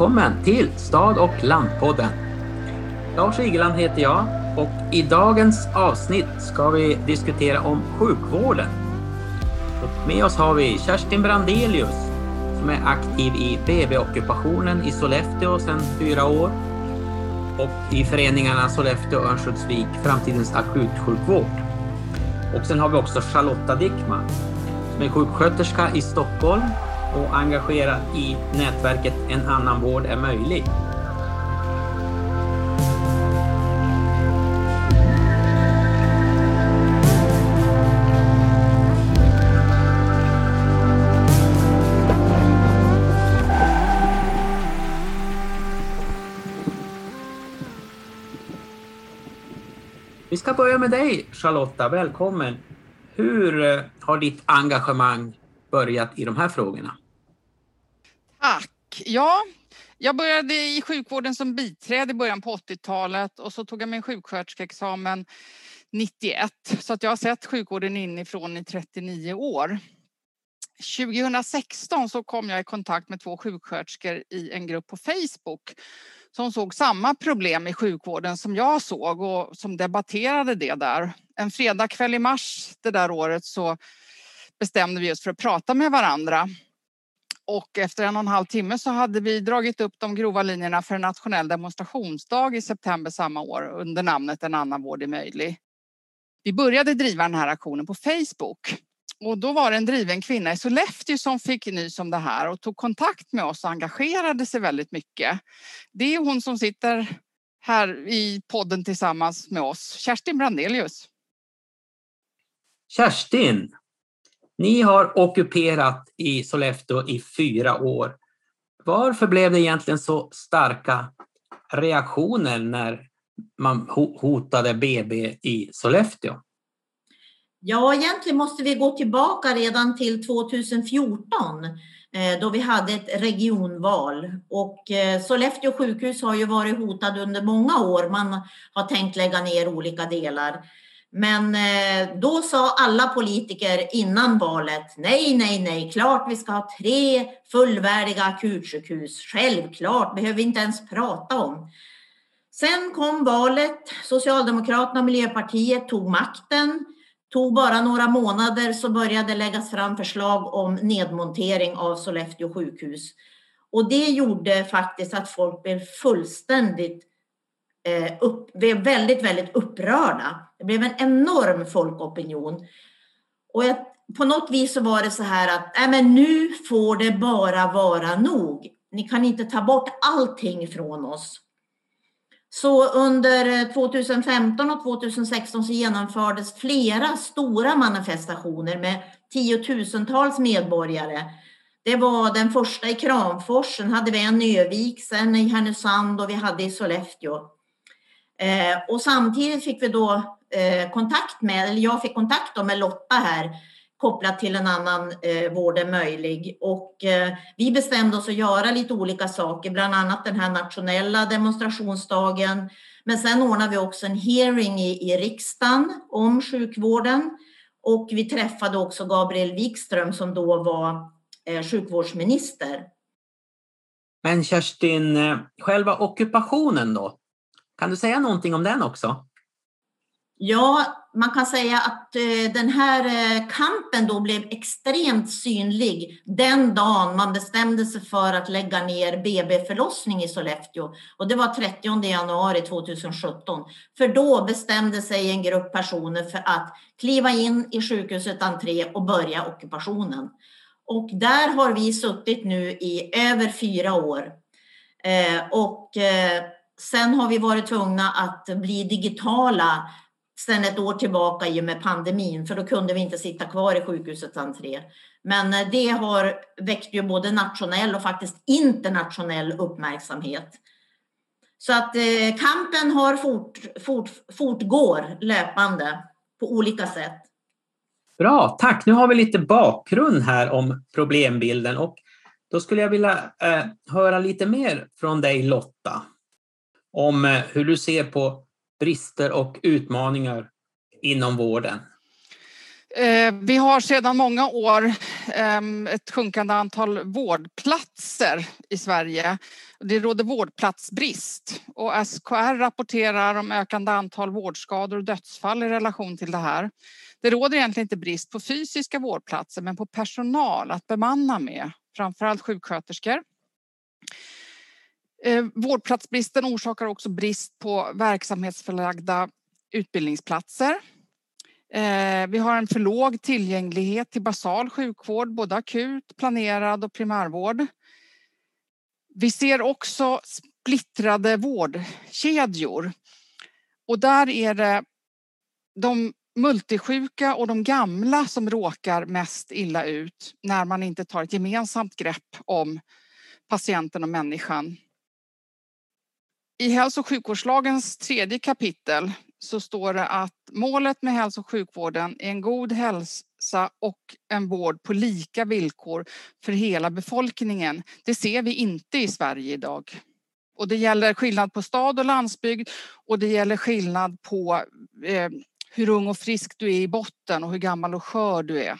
välkommen till Stad och landpodden. Lars Igeland heter jag och i dagens avsnitt ska vi diskutera om sjukvården. Och med oss har vi Kerstin Brandelius som är aktiv i BB-ockupationen i Sollefteå sedan fyra år och i föreningarna Sollefteå och Örnsköldsvik, Framtidens akutsjukvård. Och sen har vi också Charlotta Dickman som är sjuksköterska i Stockholm och engagerad i nätverket En annan vård är möjlig. Vi ska börja med dig Charlotta, välkommen. Hur eh, har ditt engagemang börjat i de här frågorna? Tack! Ja, jag började i sjukvården som biträde i början på 80-talet och så tog jag min sjuksköterskeexamen 91 så att jag har sett sjukvården inifrån i 39 år. 2016 så kom jag i kontakt med två sjuksköterskor i en grupp på Facebook som såg samma problem i sjukvården som jag såg och som debatterade det där. En fredagkväll i mars det där året så bestämde vi oss för att prata med varandra. Och efter en och en halv timme så hade vi dragit upp de grova linjerna för en nationell demonstrationsdag i september samma år under namnet En annan vård är möjlig. Vi började driva den här aktionen på Facebook och då var det en driven kvinna i Sollefteå som fick nys om det här och tog kontakt med oss och engagerade sig väldigt mycket. Det är hon som sitter här i podden tillsammans med oss, Kerstin Brandelius. Kerstin, ni har ockuperat i Sollefteå i fyra år. Varför blev det egentligen så starka reaktioner när man hotade BB i Sollefteå? Ja, egentligen måste vi gå tillbaka redan till 2014 eh, då vi hade ett regionval. Och eh, Sollefteå sjukhus har ju varit hotad under många år. Man har tänkt lägga ner olika delar. Men eh, då sa alla politiker innan valet nej, nej, nej, klart vi ska ha tre fullvärdiga akutsjukhus. Självklart, behöver vi inte ens prata om. Sen kom valet, Socialdemokraterna och Miljöpartiet tog makten. Tog bara några månader så började läggas fram förslag om nedmontering av Sollefteå sjukhus. Och det gjorde faktiskt att folk blev fullständigt Eh, upp, blev väldigt, väldigt upprörda. Det blev en enorm folkopinion. Och jag, på något vis så var det så här att nej men nu får det bara vara nog. Ni kan inte ta bort allting från oss. Så under eh, 2015 och 2016 så genomfördes flera stora manifestationer med tiotusentals medborgare. Det var den första i Kramfors, sen hade vi en i Övik, sen i Härnösand och vi hade i Sollefteå. Eh, och samtidigt fick vi då eh, kontakt med, eller jag fick kontakt med Lotta här kopplat till en annan eh, vård är möjlig. Och eh, vi bestämde oss att göra lite olika saker, bland annat den här nationella demonstrationsdagen. Men sen ordnade vi också en hearing i, i riksdagen om sjukvården. Och vi träffade också Gabriel Wikström som då var eh, sjukvårdsminister. Men Kerstin, eh, själva ockupationen då? Kan du säga någonting om den också? Ja, man kan säga att eh, den här eh, kampen då blev extremt synlig den dagen man bestämde sig för att lägga ner BB-förlossning i Sollefteå. Och det var 30 januari 2017. För då bestämde sig en grupp personer för att kliva in i sjukhusets entré och börja ockupationen. Och där har vi suttit nu i över fyra år. Eh, och sen har vi varit tvungna att bli digitala sedan ett år tillbaka i och med pandemin, för då kunde vi inte sitta kvar i sjukhusets entré. Men eh, det har väckt ju både nationell och faktiskt internationell uppmärksamhet. Så att eh, kampen har fort, fort, fortgår löpande på olika sätt. Bra, tack. Nu har vi lite bakgrund här om problembilden och då skulle jag vilja eh, höra lite mer från dig Lotta om eh, hur du ser på brister och utmaningar inom vården? Eh, vi har sedan många år ehm, ett sjunkande antal vårdplatser i Sverige. Det råder vårdplatsbrist och SKR rapporterar om ökande antal vårdskador och dödsfall i relation till det här. Det råder egentligen inte brist på fysiska vårdplatser men på personal att bemanna med, framförallt sjuksköterskor. Eh, vårdplatsbristen orsakar också brist på verksamhetsförlagda utbildningsplatser Eh, vi har en för låg tillgänglighet till basal sjukvård, både akut, planerad och primärvård. Vi ser också splittrade vårdkedjor. Och där är det de multisjuka och de gamla som råkar mest illa ut när man inte tar ett gemensamt grepp om patienten och människan. I hälso och sjukvårdslagens tredje kapitel så står det att målet med hälso och sjukvården är en god hälsa och en vård på lika villkor för hela befolkningen. Det ser vi inte i Sverige idag. Och det gäller skillnad på stad och landsbygd och det gäller skillnad på eh, hur ung och frisk du är i botten och hur gammal och skör du är.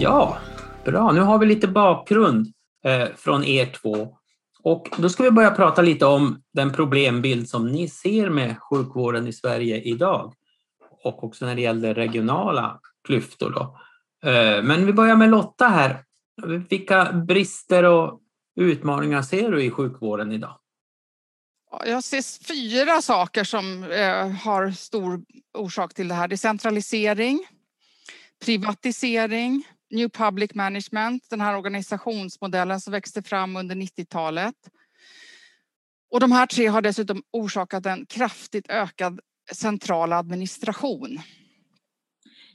Ja, bra. Nu har vi lite bakgrund eh, från er två. Och då ska vi börja prata lite om den problembild som ni ser med sjukvården i Sverige idag. Och också när det gäller regionala klyftor. Då. Eh, men vi börjar med Lotta här. Vilka brister och utmaningar ser du i sjukvården idag? Jag ser fyra saker som eh, har stor orsak till det här. Decentralisering, privatisering, New Public Management, den här organisationsmodellen som växte fram under 90-talet. Och de här tre har dessutom orsakat en kraftigt ökad central administration.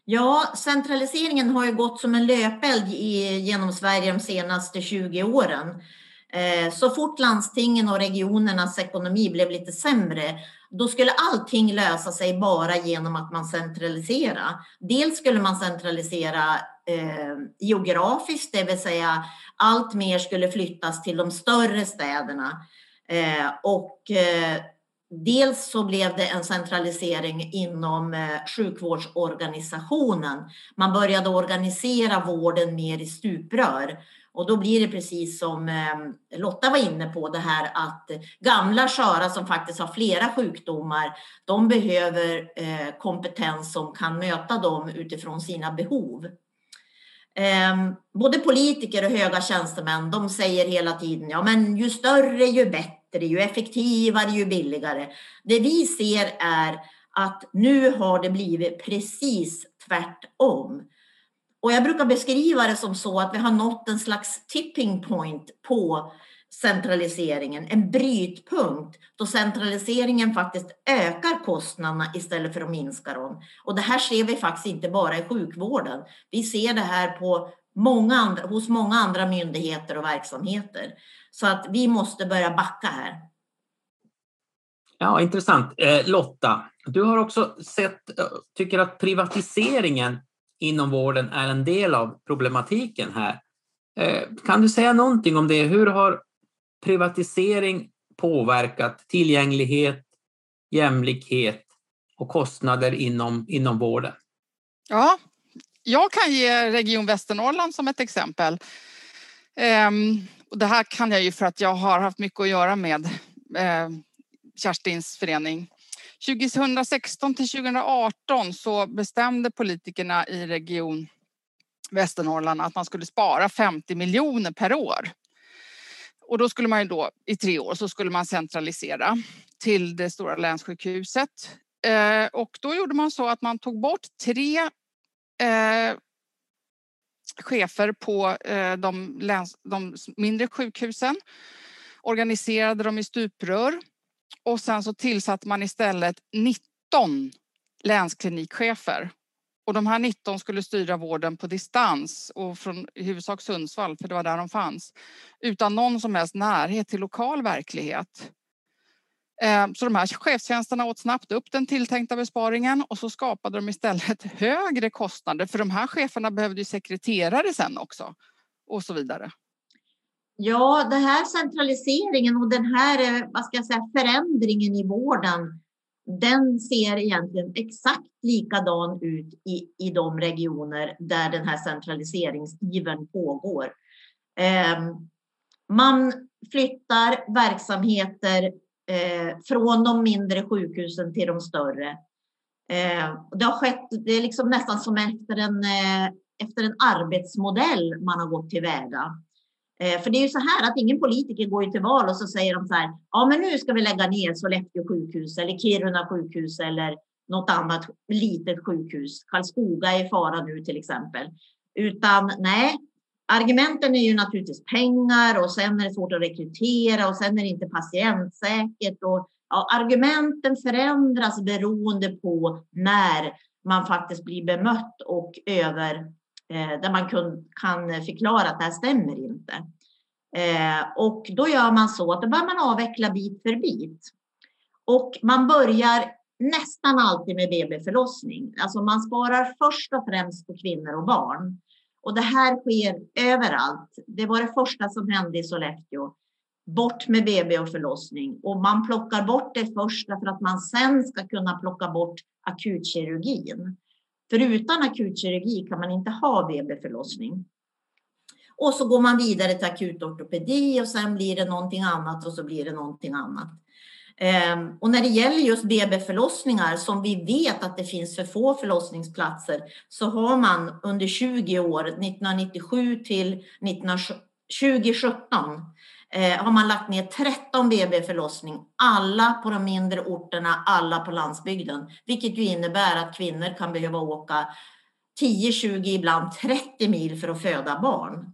Ja, centraliseringen har ju gått som en löpeld genom Sverige de senaste 20 åren. Eh, så fort landstingen och regionernas ekonomi blev lite sämre, då skulle allting lösa sig bara genom att man centraliserar. Dels skulle man centralisera eh, geografiskt, det vill säga allt mer skulle flyttas till de större städerna. Eh, och eh, dels så blev det en centralisering inom eh, sjukvårdsorganisationen. Man började organisera vården mer i stuprör. Och då blir det precis som eh, Lotta var inne på det här att gamla sköra som faktiskt har flera sjukdomar, de behöver eh, kompetens som kan möta dem utifrån sina behov. Ehm, både politiker och höga tjänstemän, de säger hela tiden, ja men ju större ju bättre, ju effektivare ju billigare. Det vi ser är att nu har det blivit precis tvärtom. Och jag brukar beskriva det som så att vi har nått en slags tipping point på centraliseringen, en brytpunkt då centraliseringen faktiskt ökar kostnaderna istället för att minska dem. Och det här ser vi faktiskt inte bara i sjukvården. Vi ser det här på många andra, hos många andra myndigheter och verksamheter. Så att vi måste börja backa här. Ja, intressant. Eh, Lotta, du har också sett, eh, tycker att privatiseringen inom vården är en del av problematiken här. Eh, kan du säga någonting om det? Hur har privatisering påverkat tillgänglighet, jämlikhet och kostnader inom, inom vården? Ja, jag kan ge Region Västernorrland som ett exempel. Ehm, och det här kan jag ju för att jag har haft mycket att göra med eh, Kerstins förening. 2016 till 2018 så bestämde politikerna i Region Västernorrland att man skulle spara 50 miljoner per år och då skulle man ju då i tre år så skulle man centralisera till det stora länssjukhuset. Eh, och då gjorde man så att man tog bort tre eh, chefer på eh, de, läns, de mindre sjukhusen, organiserade dem i stuprör och sen så tillsatte man istället 19 länsklinikchefer och de här 19 skulle styra vården på distans och från i huvudsak Sundsvall, för det var där de fanns, utan någon som helst närhet till lokal verklighet. Eh, så de här chefstjänsterna åt snabbt upp den tilltänkta besparingen och så skapade de istället högre kostnader för de här cheferna behövde ju sekreterare sen också och så vidare. Ja, den här centraliseringen och den här eh, vad ska jag säga, förändringen i vården, den ser egentligen exakt likadan ut i, i de regioner där den här centraliseringsgiven pågår. Eh, man flyttar verksamheter eh, från de mindre sjukhusen till de större. Eh, det har skett, det är liksom nästan som efter en, eh, efter en arbetsmodell man har gått tillväga. Eh, för det är ju så här att ingen politiker går till val och så säger de så här, ja men nu ska vi lägga ner Sollefteå sjukhus eller Kiruna sjukhus eller något annat litet sjukhus. Karlskoga är i fara nu till exempel. Utan nej, argumenten är ju naturligtvis pengar och sen är det svårt att rekrytera och sen är det inte patientsäkert. Och, ja, argumenten förändras beroende på när man faktiskt blir bemött och över Eh, där man kun, kan förklara att det här stämmer inte. Eh, och då gör man så att då börjar man avveckla bit för bit. Och man börjar nästan alltid med BB-förlossning. Alltså man sparar först och främst på kvinnor och barn. Och det här sker överallt. Det var det första som hände i Sollefteå. Bort med BB och förlossning. Och man plockar bort det först för att man sen ska kunna plocka bort akutkirurgin. För utan akutkirurgi kan man inte ha BB-förlossning. Och så går man vidare till akutortopedi och sen blir det någonting annat och så blir det någonting annat. Ehm, och när det gäller just BB-förlossningar som vi vet att det finns för få förlossningsplatser så har man under 20 år, 1997 till 2017, Eh, har man lagt ner 13 BB-förlossning, alla på de mindre orterna, alla på landsbygden, vilket ju innebär att kvinnor kan behöva åka 10, 20, ibland 30 mil för att föda barn.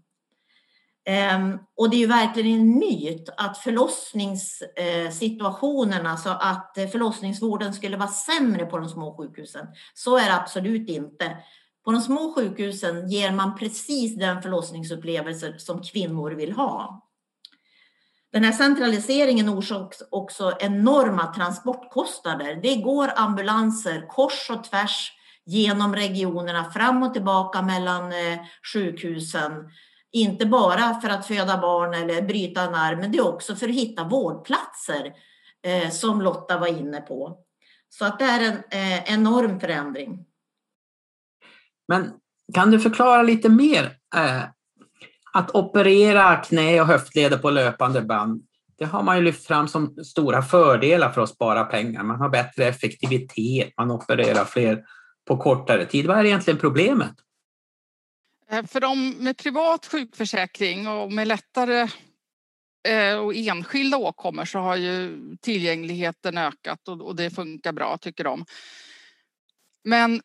Ehm, och det är ju verkligen en myt att förlossningssituationerna, så att förlossningsvården skulle vara sämre på de små sjukhusen. Så är det absolut inte. På de små sjukhusen ger man precis den förlossningsupplevelse som kvinnor vill ha. Den här centraliseringen orsakar också enorma transportkostnader. Det går ambulanser kors och tvärs genom regionerna, fram och tillbaka mellan eh, sjukhusen. Inte bara för att föda barn eller bryta en arm, men det är också för att hitta vårdplatser eh, som Lotta var inne på. Så att det är en eh, enorm förändring. Men kan du förklara lite mer? Att operera knä och höftleder på löpande band, det har man ju lyft fram som stora fördelar för att spara pengar. Man har bättre effektivitet, man opererar fler på kortare tid. Vad är egentligen problemet? Eh, för de med privat sjukförsäkring och med lättare eh, och enskilda åkommor så har ju tillgängligheten ökat och det funkar bra tycker de. Men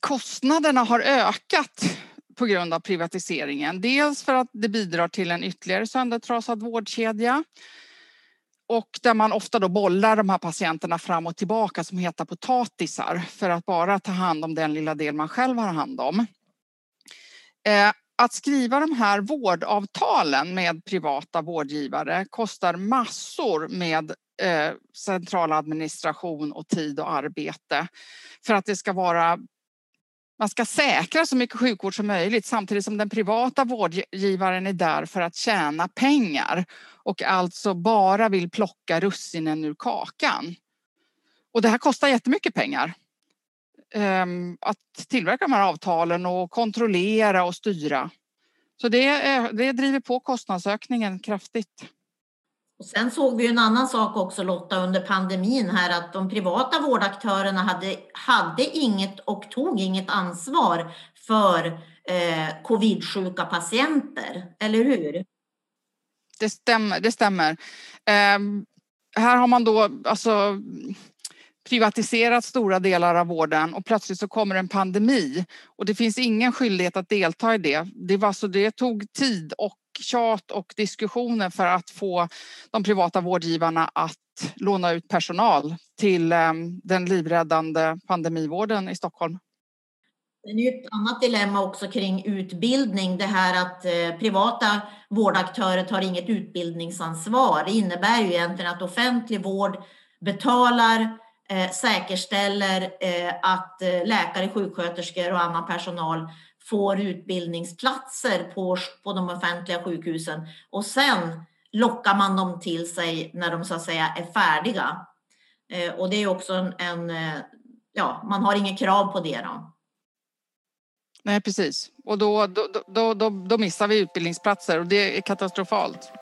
kostnaderna har ökat på grund av privatiseringen. Dels för att det bidrar till en ytterligare söndertrasad vårdkedja och där man ofta då bollar de här patienterna fram och tillbaka som heta potatisar för att bara ta hand om den lilla del man själv har hand om. Eh, att skriva de här vårdavtalen med privata vårdgivare kostar massor med eh, central administration och tid och arbete för att det ska vara man ska säkra så mycket sjukvård som möjligt samtidigt som den privata vårdgivaren är där för att tjäna pengar och alltså bara vill plocka russinen ur kakan. Och det här kostar jättemycket pengar. Ehm, att tillverka de här avtalen och kontrollera och styra. Så det, det driver på kostnadsökningen kraftigt. Och sen såg vi en annan sak också Lotta under pandemin här att de privata vårdaktörerna hade, hade inget och tog inget ansvar för eh, covidsjuka patienter, eller hur? Det stämmer. Det stämmer. Eh, här har man då alltså privatiserat stora delar av vården och plötsligt så kommer en pandemi och det finns ingen skyldighet att delta i det. Det, var så det tog tid och tjat och diskussioner för att få de privata vårdgivarna att låna ut personal till ehm, den livräddande pandemivården i Stockholm. Det är ju ett annat dilemma också kring utbildning. Det här att eh, privata vårdaktörer tar inget utbildningsansvar. Det innebär ju egentligen att offentlig vård betalar, eh, säkerställer eh, att läkare, sjuksköterskor och annan personal får utbildningsplatser på, på de offentliga sjukhusen och sen lockar man dem till sig när de så att säga är färdiga. Eh, och det är också en, en eh, ja, man har inget krav på det då. Nej, precis. Och då, då, då, då, då missar vi utbildningsplatser och det är katastrofalt.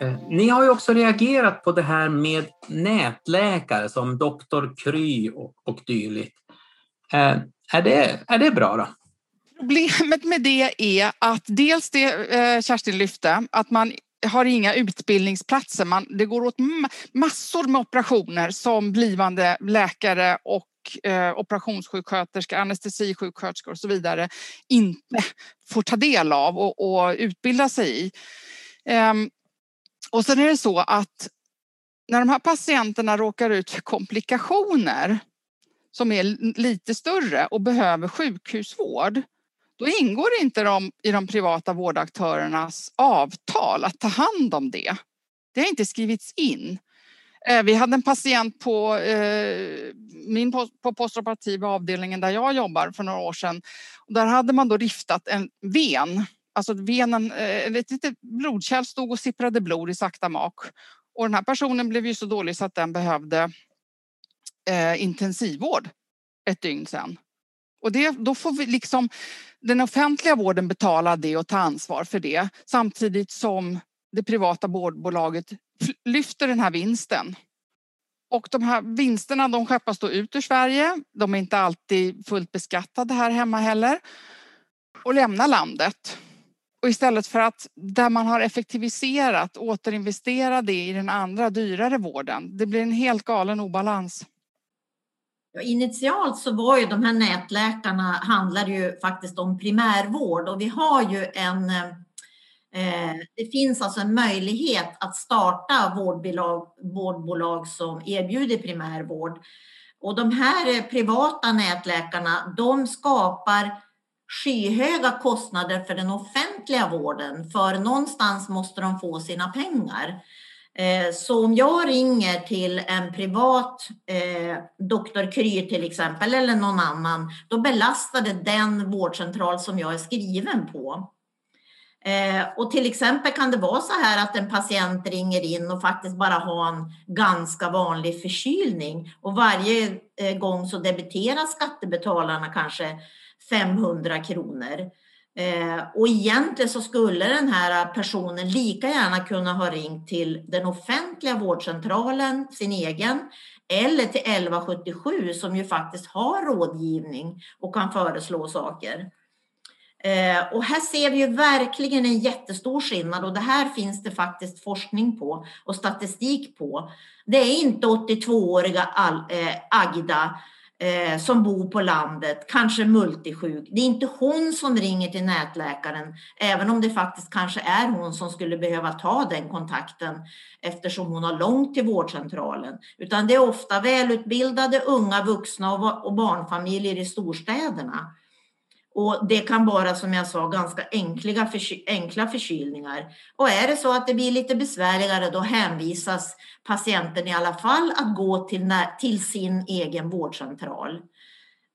Eh, ni har ju också reagerat på det här med nätläkare som Doktor Kry och, och dylikt. Eh, är, det, är det bra då? Problemet med det är att dels det eh, Kerstin lyfte, att man har inga utbildningsplatser. Man, det går åt massor med operationer som blivande läkare och eh, operationssjuksköterska, anestesisjuksköterskor och så vidare inte får ta del av och, och utbilda sig i. Um, och sen är det så att när de här patienterna råkar ut för komplikationer som är lite större och behöver sjukhusvård, då ingår inte de i de privata vårdaktörernas avtal att ta hand om det. Det har inte skrivits in. Eh, vi hade en patient på eh, min på postoperativa avdelningen där jag jobbar för några år sedan. Där hade man då riftat en ven. Alltså venen, eh, ett litet blodkärl stod och sipprade blod i sakta mak. Och den här personen blev ju så dålig så att den behövde eh, intensivvård ett dygn sen. Och det, då får vi liksom den offentliga vården betala det och ta ansvar för det samtidigt som det privata vårdbolaget lyfter den här vinsten. Och de här vinsterna de skeppas då ut ur Sverige. De är inte alltid fullt beskattade här hemma heller och lämnar landet. Och istället för att där man har effektiviserat återinvestera det i den andra dyrare vården. Det blir en helt galen obalans. Ja, initialt så var ju de här nätläkarna handlar ju faktiskt om primärvård och vi har ju en eh, det finns alltså en möjlighet att starta vårdbolag, vårdbolag som erbjuder primärvård. Och de här eh, privata nätläkarna, de skapar skyhöga kostnader för den offentliga vården, för någonstans måste de få sina pengar. Eh, så om jag ringer till en privat eh, doktor Kry till exempel eller någon annan, då belastar det den vårdcentral som jag är skriven på. Eh, och till exempel kan det vara så här att en patient ringer in och faktiskt bara har en ganska vanlig förkylning och varje eh, gång så debiterar skattebetalarna kanske 500 kronor. Eh, och egentligen så skulle den här personen lika gärna kunna ha ringt till den offentliga vårdcentralen, sin egen, eller till 1177 som ju faktiskt har rådgivning och kan föreslå saker. Eh, och här ser vi ju verkligen en jättestor skillnad och det här finns det faktiskt forskning på och statistik på. Det är inte 82-åriga eh, Agda eh, som bor på landet, kanske multisjuk. Det är inte hon som ringer till nätläkaren, även om det faktiskt kanske är hon som skulle behöva ta den kontakten eftersom hon har långt till vårdcentralen. Utan det är ofta välutbildade unga vuxna och barnfamiljer i storstäderna och det kan vara som jag sa ganska enkla, enkla förkylningar. Och är det så att det blir lite besvärligare då hänvisas patienten i alla fall att gå till, till sin egen vårdcentral.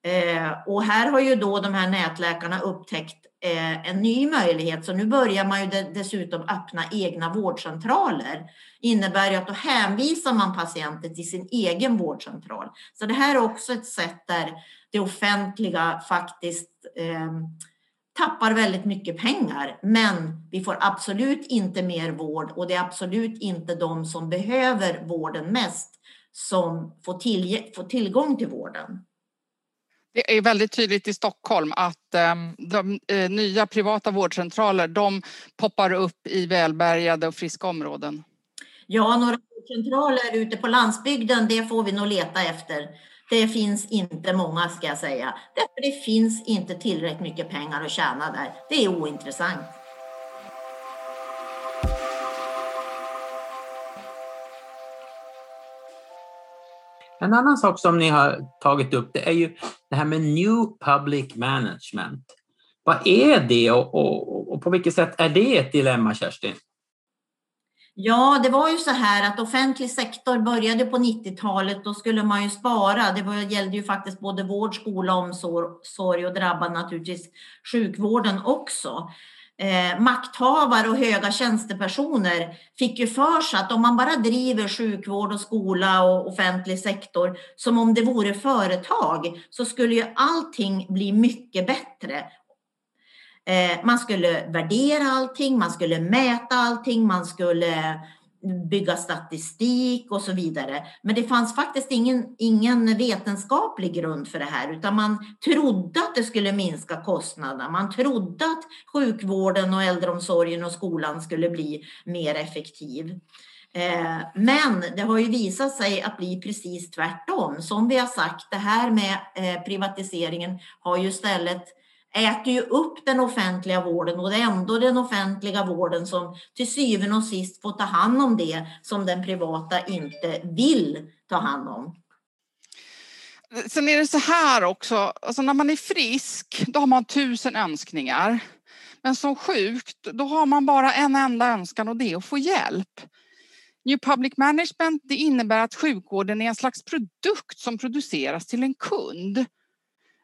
Eh, och här har ju då de här nätläkarna upptäckt eh, en ny möjlighet. Så nu börjar man ju dessutom öppna egna vårdcentraler. innebär ju att då hänvisar man patienten till sin egen vårdcentral. Så det här är också ett sätt där det offentliga faktiskt eh, tappar väldigt mycket pengar. Men vi får absolut inte mer vård och det är absolut inte de som behöver vården mest som får, till, får tillgång till vården. Det är väldigt tydligt i Stockholm att ehm, de eh, nya privata vårdcentraler de poppar upp i välbärgade och friska områden. Ja, några vårdcentraler ute på landsbygden, det får vi nog leta efter. Det finns inte många ska jag säga. Därför det finns inte tillräckligt mycket pengar att tjäna där. Det är ointressant. En annan sak som ni har tagit upp det är ju det här med New Public Management. Vad är det och, och, och på vilket sätt är det ett dilemma, Kerstin? Ja, det var ju så här att offentlig sektor började på 90-talet. Då skulle man ju spara. Det var, gällde ju faktiskt både vård, skola, omsorg och drabbade naturligtvis sjukvården också. Eh, makthavare och höga tjänstepersoner fick ju för sig att om man bara driver sjukvård och skola och offentlig sektor som om det vore företag så skulle ju allting bli mycket bättre Eh, man skulle värdera allting, man skulle mäta allting, man skulle bygga statistik och så vidare. Men det fanns faktiskt ingen, ingen vetenskaplig grund för det här, utan man trodde att det skulle minska kostnaderna. Man trodde att sjukvården och äldreomsorgen och skolan skulle bli mer effektiv. Eh, men det har ju visat sig att bli precis tvärtom. Som vi har sagt, det här med eh, privatiseringen har ju istället äter ju upp den offentliga vården och det är ändå den offentliga vården som till syvende och sist får ta hand om det som den privata inte vill ta hand om. Sen är det så här också, alltså när man är frisk då har man tusen önskningar. Men som sjuk då har man bara en enda önskan och det är att få hjälp. New Public Management det innebär att sjukvården är en slags produkt som produceras till en kund.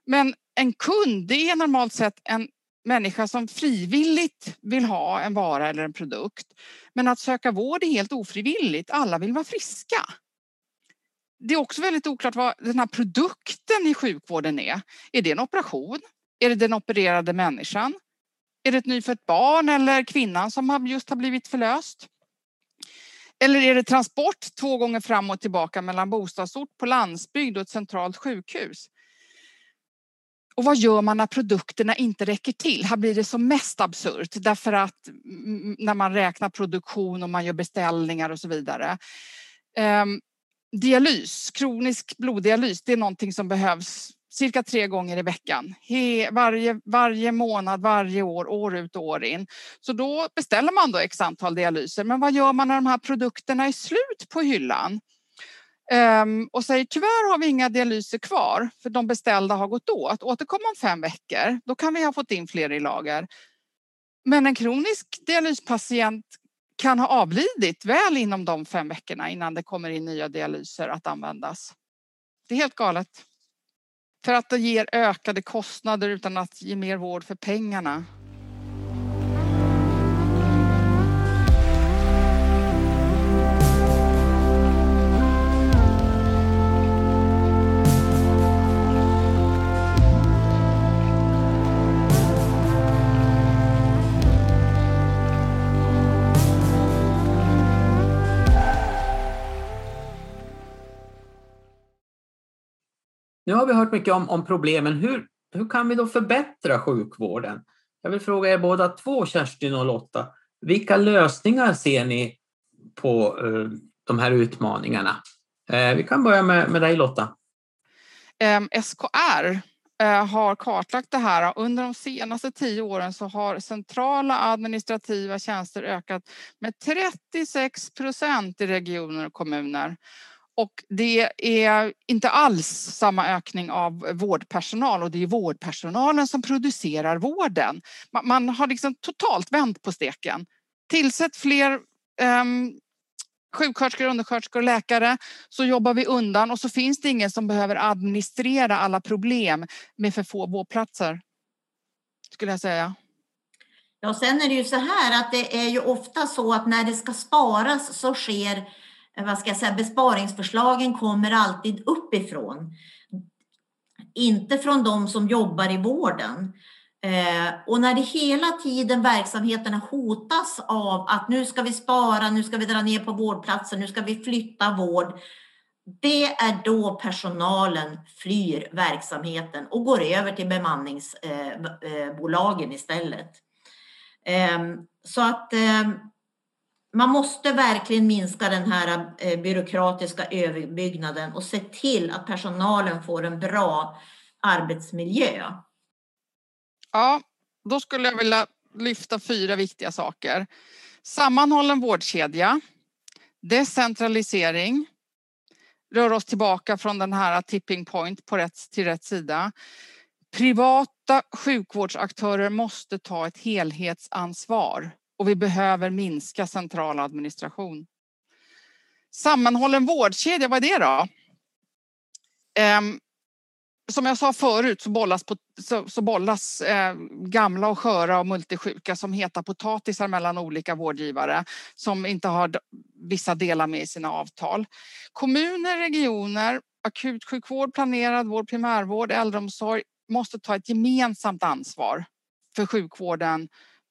Men en kund det är normalt sett en människa som frivilligt vill ha en vara eller en produkt. Men att söka vård är helt ofrivilligt. Alla vill vara friska. Det är också väldigt oklart vad den här produkten i sjukvården är. Är det en operation? Är det den opererade människan? Är det ett nyfött barn eller kvinnan som just har blivit förlöst? Eller är det transport två gånger fram och tillbaka mellan bostadsort på landsbygd och ett centralt sjukhus? Och vad gör man när produkterna inte räcker till? Här blir det som mest absurt därför att när man räknar produktion och man gör beställningar och så vidare. Um, dialys, kronisk bloddialys, det är någonting som behövs cirka tre gånger i veckan. He, varje, varje månad, varje år, år ut och år in. Så då beställer man då x antal dialyser. Men vad gör man när de här produkterna är slut på hyllan? Um, och säger tyvärr har vi inga dialyser kvar för de beställda har gått åt. Återkom om fem veckor, då kan vi ha fått in fler i lager. Men en kronisk dialyspatient kan ha avlidit väl inom de fem veckorna innan det kommer in nya dialyser att användas. Det är helt galet. För att det ger ökade kostnader utan att ge mer vård för pengarna. Nu har vi hört mycket om, om problemen. Hur, hur kan vi då förbättra sjukvården? Jag vill fråga er båda två, Kerstin och Lotta. Vilka lösningar ser ni på eh, de här utmaningarna? Eh, vi kan börja med, med dig Lotta. Ehm, SKR eh, har kartlagt det här. Under de senaste tio åren så har centrala administrativa tjänster ökat med 36 procent i regioner och kommuner. Och det är inte alls samma ökning av vårdpersonal och det är vårdpersonalen som producerar vården. Man, har liksom totalt vänt på steken. Tillsätt fler um, sjuksköterskor, undersköterskor och läkare så jobbar vi undan och så finns det ingen som behöver administrera alla problem med för få vårdplatser. Skulle jag säga. Ja, sen är det ju så här att det är ju ofta så att när det ska sparas så sker vad ska jag säga, besparingsförslagen kommer alltid uppifrån. Inte från de som jobbar i vården. Eh, och när det hela tiden verksamheterna hotas av att nu ska vi spara, nu ska vi dra ner på vårdplatser, nu ska vi flytta vård. Det är då personalen flyr verksamheten och går över till bemanningsbolagen eh, eh, istället. Ehm, så att ehm, man måste verkligen minska den här eh, byråkratiska överbyggnaden och se till att personalen får en bra arbetsmiljö. Ja, då skulle jag vilja lyfta fyra viktiga saker. Sammanhållen vårdkedja, decentralisering, rör oss tillbaka från den här tipping point på rätt, till rätt sida. Privata sjukvårdsaktörer måste ta ett helhetsansvar och vi behöver minska central administration. Sammanhållen vårdkedja, vad är det då? Um, som jag sa förut så bollas, på, så, så bollas eh, gamla och sköra och multisjuka som heta potatisar mellan olika vårdgivare som inte har vissa delar med i sina avtal. Kommuner, regioner, akutsjukvård, planerad vård, primärvård, äldreomsorg måste ta ett gemensamt ansvar för sjukvården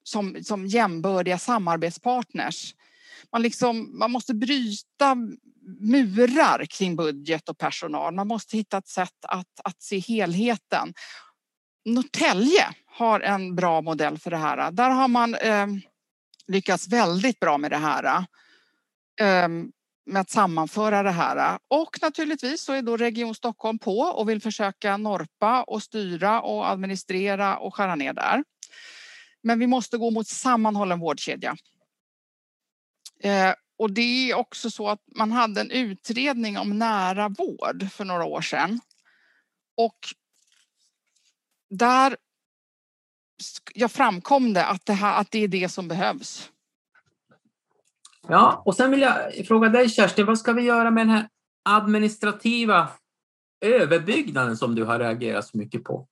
som, som jämbördiga samarbetspartners. Man, liksom, man måste bryta murar kring budget och personal. Man måste hitta ett sätt att, att se helheten. Norrtälje har en bra modell för det här. Där har man eh, lyckats väldigt bra med det här. Eh, med att sammanföra det här. Och naturligtvis så är då Region Stockholm på och vill försöka norpa och styra och administrera och skära ner där. Men vi måste gå mot sammanhållen vårdkedja. Eh, och det är också så att man hade en utredning om nära vård för några år sedan. Och där jag framkom det att, det här, att det är det som behövs. Ja, och sen vill jag fråga dig Kerstin, vad ska vi göra med den här administrativa överbyggnaden som du har reagerat så mycket på?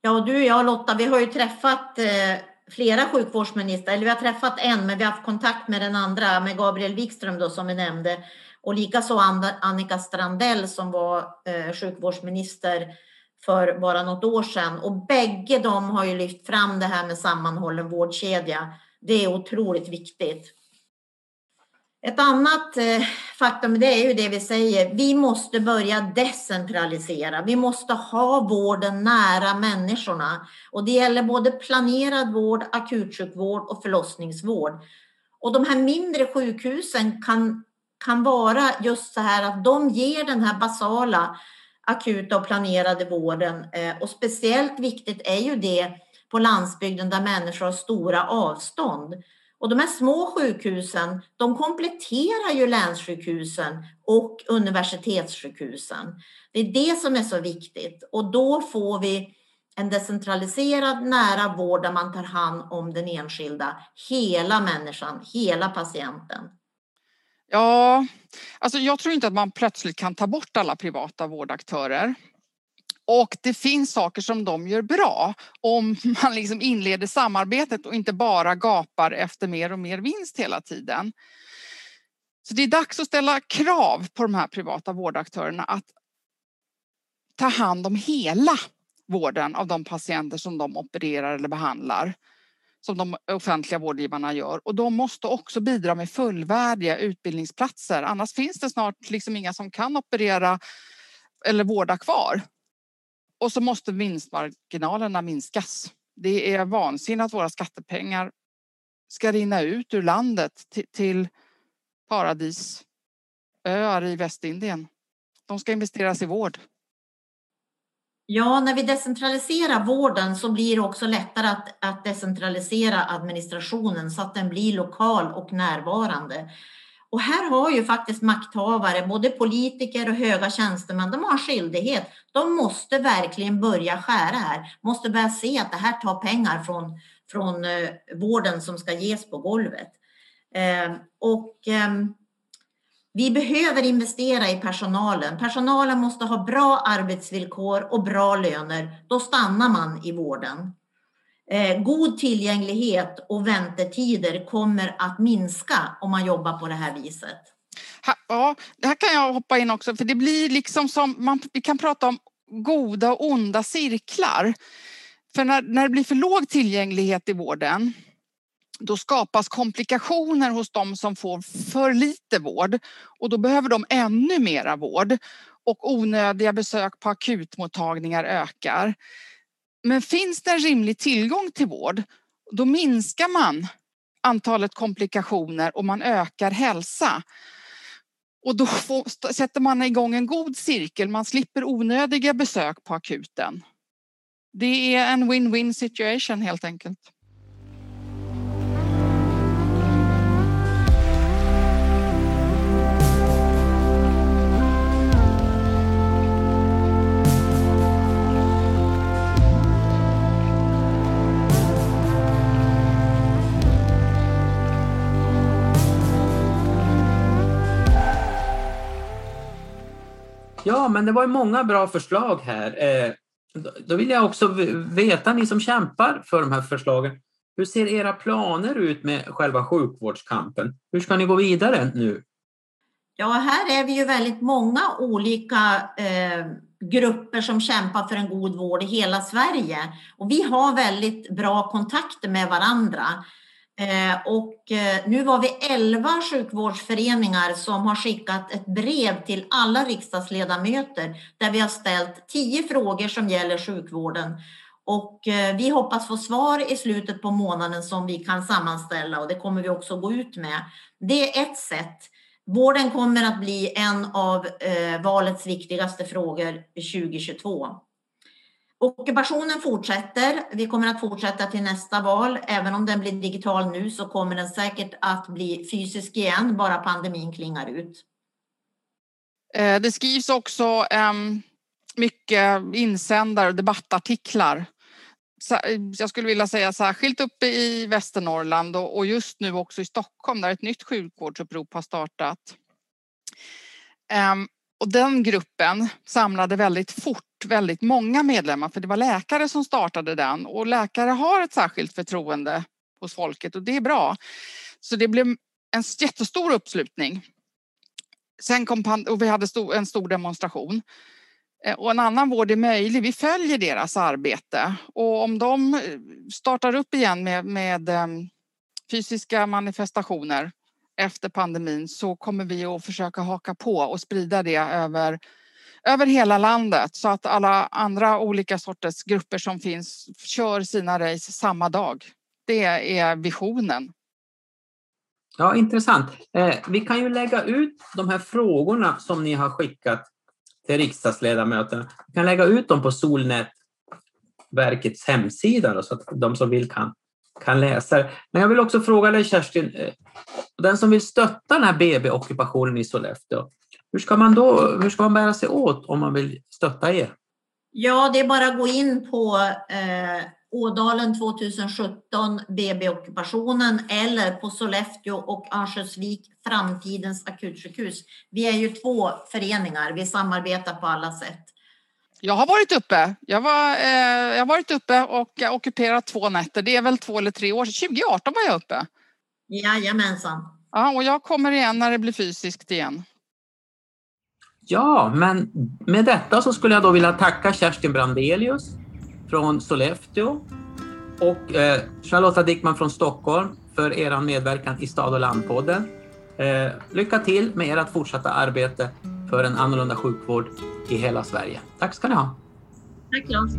Ja, du och jag Lotta, vi har ju träffat eh, flera sjukvårdsministrar, eller vi har träffat en, men vi har haft kontakt med den andra, med Gabriel Wikström då som vi nämnde. Och likaså Annika Strandell som var eh, sjukvårdsminister för bara något år sedan. Och bägge de har ju lyft fram det här med sammanhållen vårdkedja. Det är otroligt viktigt. Ett annat eh, faktum det är ju det vi säger. Vi måste börja decentralisera. Vi måste ha vården nära människorna. Och det gäller både planerad vård, akutsjukvård och förlossningsvård. Och de här mindre sjukhusen kan, kan vara just så här att de ger den här basala akuta och planerade vården. Eh, och speciellt viktigt är ju det på landsbygden där människor har stora avstånd. Och de här små sjukhusen, de kompletterar ju länssjukhusen och universitetssjukhusen. Det är det som är så viktigt och då får vi en decentraliserad nära vård där man tar hand om den enskilda, hela människan, hela patienten. Ja, alltså jag tror inte att man plötsligt kan ta bort alla privata vårdaktörer. Och det finns saker som de gör bra om man liksom inleder samarbetet och inte bara gapar efter mer och mer vinst hela tiden. Så det är dags att ställa krav på de här privata vårdaktörerna att ta hand om hela vården av de patienter som de opererar eller behandlar som de offentliga vårdgivarna gör. Och de måste också bidra med fullvärdiga utbildningsplatser. Annars finns det snart liksom inga som kan operera eller vårda kvar. Och så måste vinstmarginalerna minskas. Det är vansinne att våra skattepengar ska rinna ut ur landet till paradisöar i Västindien. De ska investeras i vård. Ja, när vi decentraliserar vården så blir det också lättare att, att decentralisera administrationen så att den blir lokal och närvarande. Och här har ju faktiskt makthavare, både politiker och höga tjänstemän, de har en skyldighet. De måste verkligen börja skära här, måste börja se att det här tar pengar från, från eh, vården som ska ges på golvet. Eh, och eh, vi behöver investera i personalen. Personalen måste ha bra arbetsvillkor och bra löner. Då stannar man i vården. Eh, god tillgänglighet och väntetider kommer att minska om man jobbar på det här viset. Ja, det här kan jag hoppa in också, för det blir liksom som, man, vi kan prata om goda och onda cirklar. För när, när det blir för låg tillgänglighet i vården, då skapas komplikationer hos de som får för lite vård och då behöver de ännu mera vård och onödiga besök på akutmottagningar ökar. Men finns det en rimlig tillgång till vård, då minskar man antalet komplikationer och man ökar hälsa. Och då får, sätter man igång en god cirkel. Man slipper onödiga besök på akuten. Det är en win-win situation helt enkelt. Ja, men det var ju många bra förslag här. Eh, då vill jag också veta, ni som kämpar för de här förslagen, hur ser era planer ut med själva sjukvårdskampen? Hur ska ni gå vidare nu? Ja, här är vi ju väldigt många olika eh, grupper som kämpar för en god vård i hela Sverige. Och vi har väldigt bra kontakter med varandra. Eh, och eh, nu var vi 11 sjukvårdsföreningar som har skickat ett brev till alla riksdagsledamöter där vi har ställt 10 frågor som gäller sjukvården. Och eh, vi hoppas få svar i slutet på månaden som vi kan sammanställa och det kommer vi också gå ut med. Det är ett sätt. Vården kommer att bli en av valets viktigaste frågor 2022. Ockupationen fortsätter. Vi kommer att fortsätta till nästa val. Även om den blir digital nu så kommer den säkert att bli fysisk igen, bara pandemin klingar ut. Eh, det skrivs också um, mycket insändare och debattartiklar. Eh, jag skulle vilja säga särskilt uppe i Västernorrland och just nu också i Stockholm där ett nytt sjukvårdsupprop har startat. Ehm, och den gruppen samlade väldigt fort väldigt många medlemmar för det var läkare som startade den och läkare har ett särskilt förtroende hos folket och det är bra. Så det blev en jättestor uppslutning. Sen kom och vi hade en stor demonstration. Eh, och en annan vård är möjlig. Vi följer deras arbete och om de eh, startar upp igen med, med eh, fysiska manifestationer efter pandemin så kommer vi att försöka haka på och sprida det över, över hela landet så att alla andra olika sorters grupper som finns kör sina race samma dag. Det är visionen. Ja, intressant. Eh, vi kan ju lägga ut de här frågorna som ni har skickat till riksdagsledamöterna. Vi kan lägga ut dem på Solnätverkets hemsida då, så att de som vill kan, kan läsa Men jag vill också fråga dig Kerstin, eh, den som vill stötta den här BB-ockupationen i Sollefteå, hur ska man då hur ska man bära sig åt om man vill stötta er? Ja, det är bara att gå in på eh, Ådalen 2017, BB-ockupationen eller på Sollefteå och Örnsköldsvik, Framtidens akutsjukhus. Vi är ju två föreningar, vi samarbetar på alla sätt. Jag har varit uppe. Jag, var, eh, jag har varit uppe och ockuperat två nätter. Det är väl två eller tre år sedan. 2018 var jag uppe. Jajamensan. Ja, och jag kommer igen när det blir fysiskt igen. Ja, men med detta så skulle jag då vilja tacka Kerstin Brandelius från Sollefteå och eh, Charlotta Dickman från Stockholm för er medverkan i Stad och landpodden. Eh, lycka till med ert fortsatta arbete för en annorlunda sjukvård i hela Sverige. Tack ska ni ha. Tack Claes.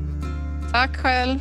Tack själv.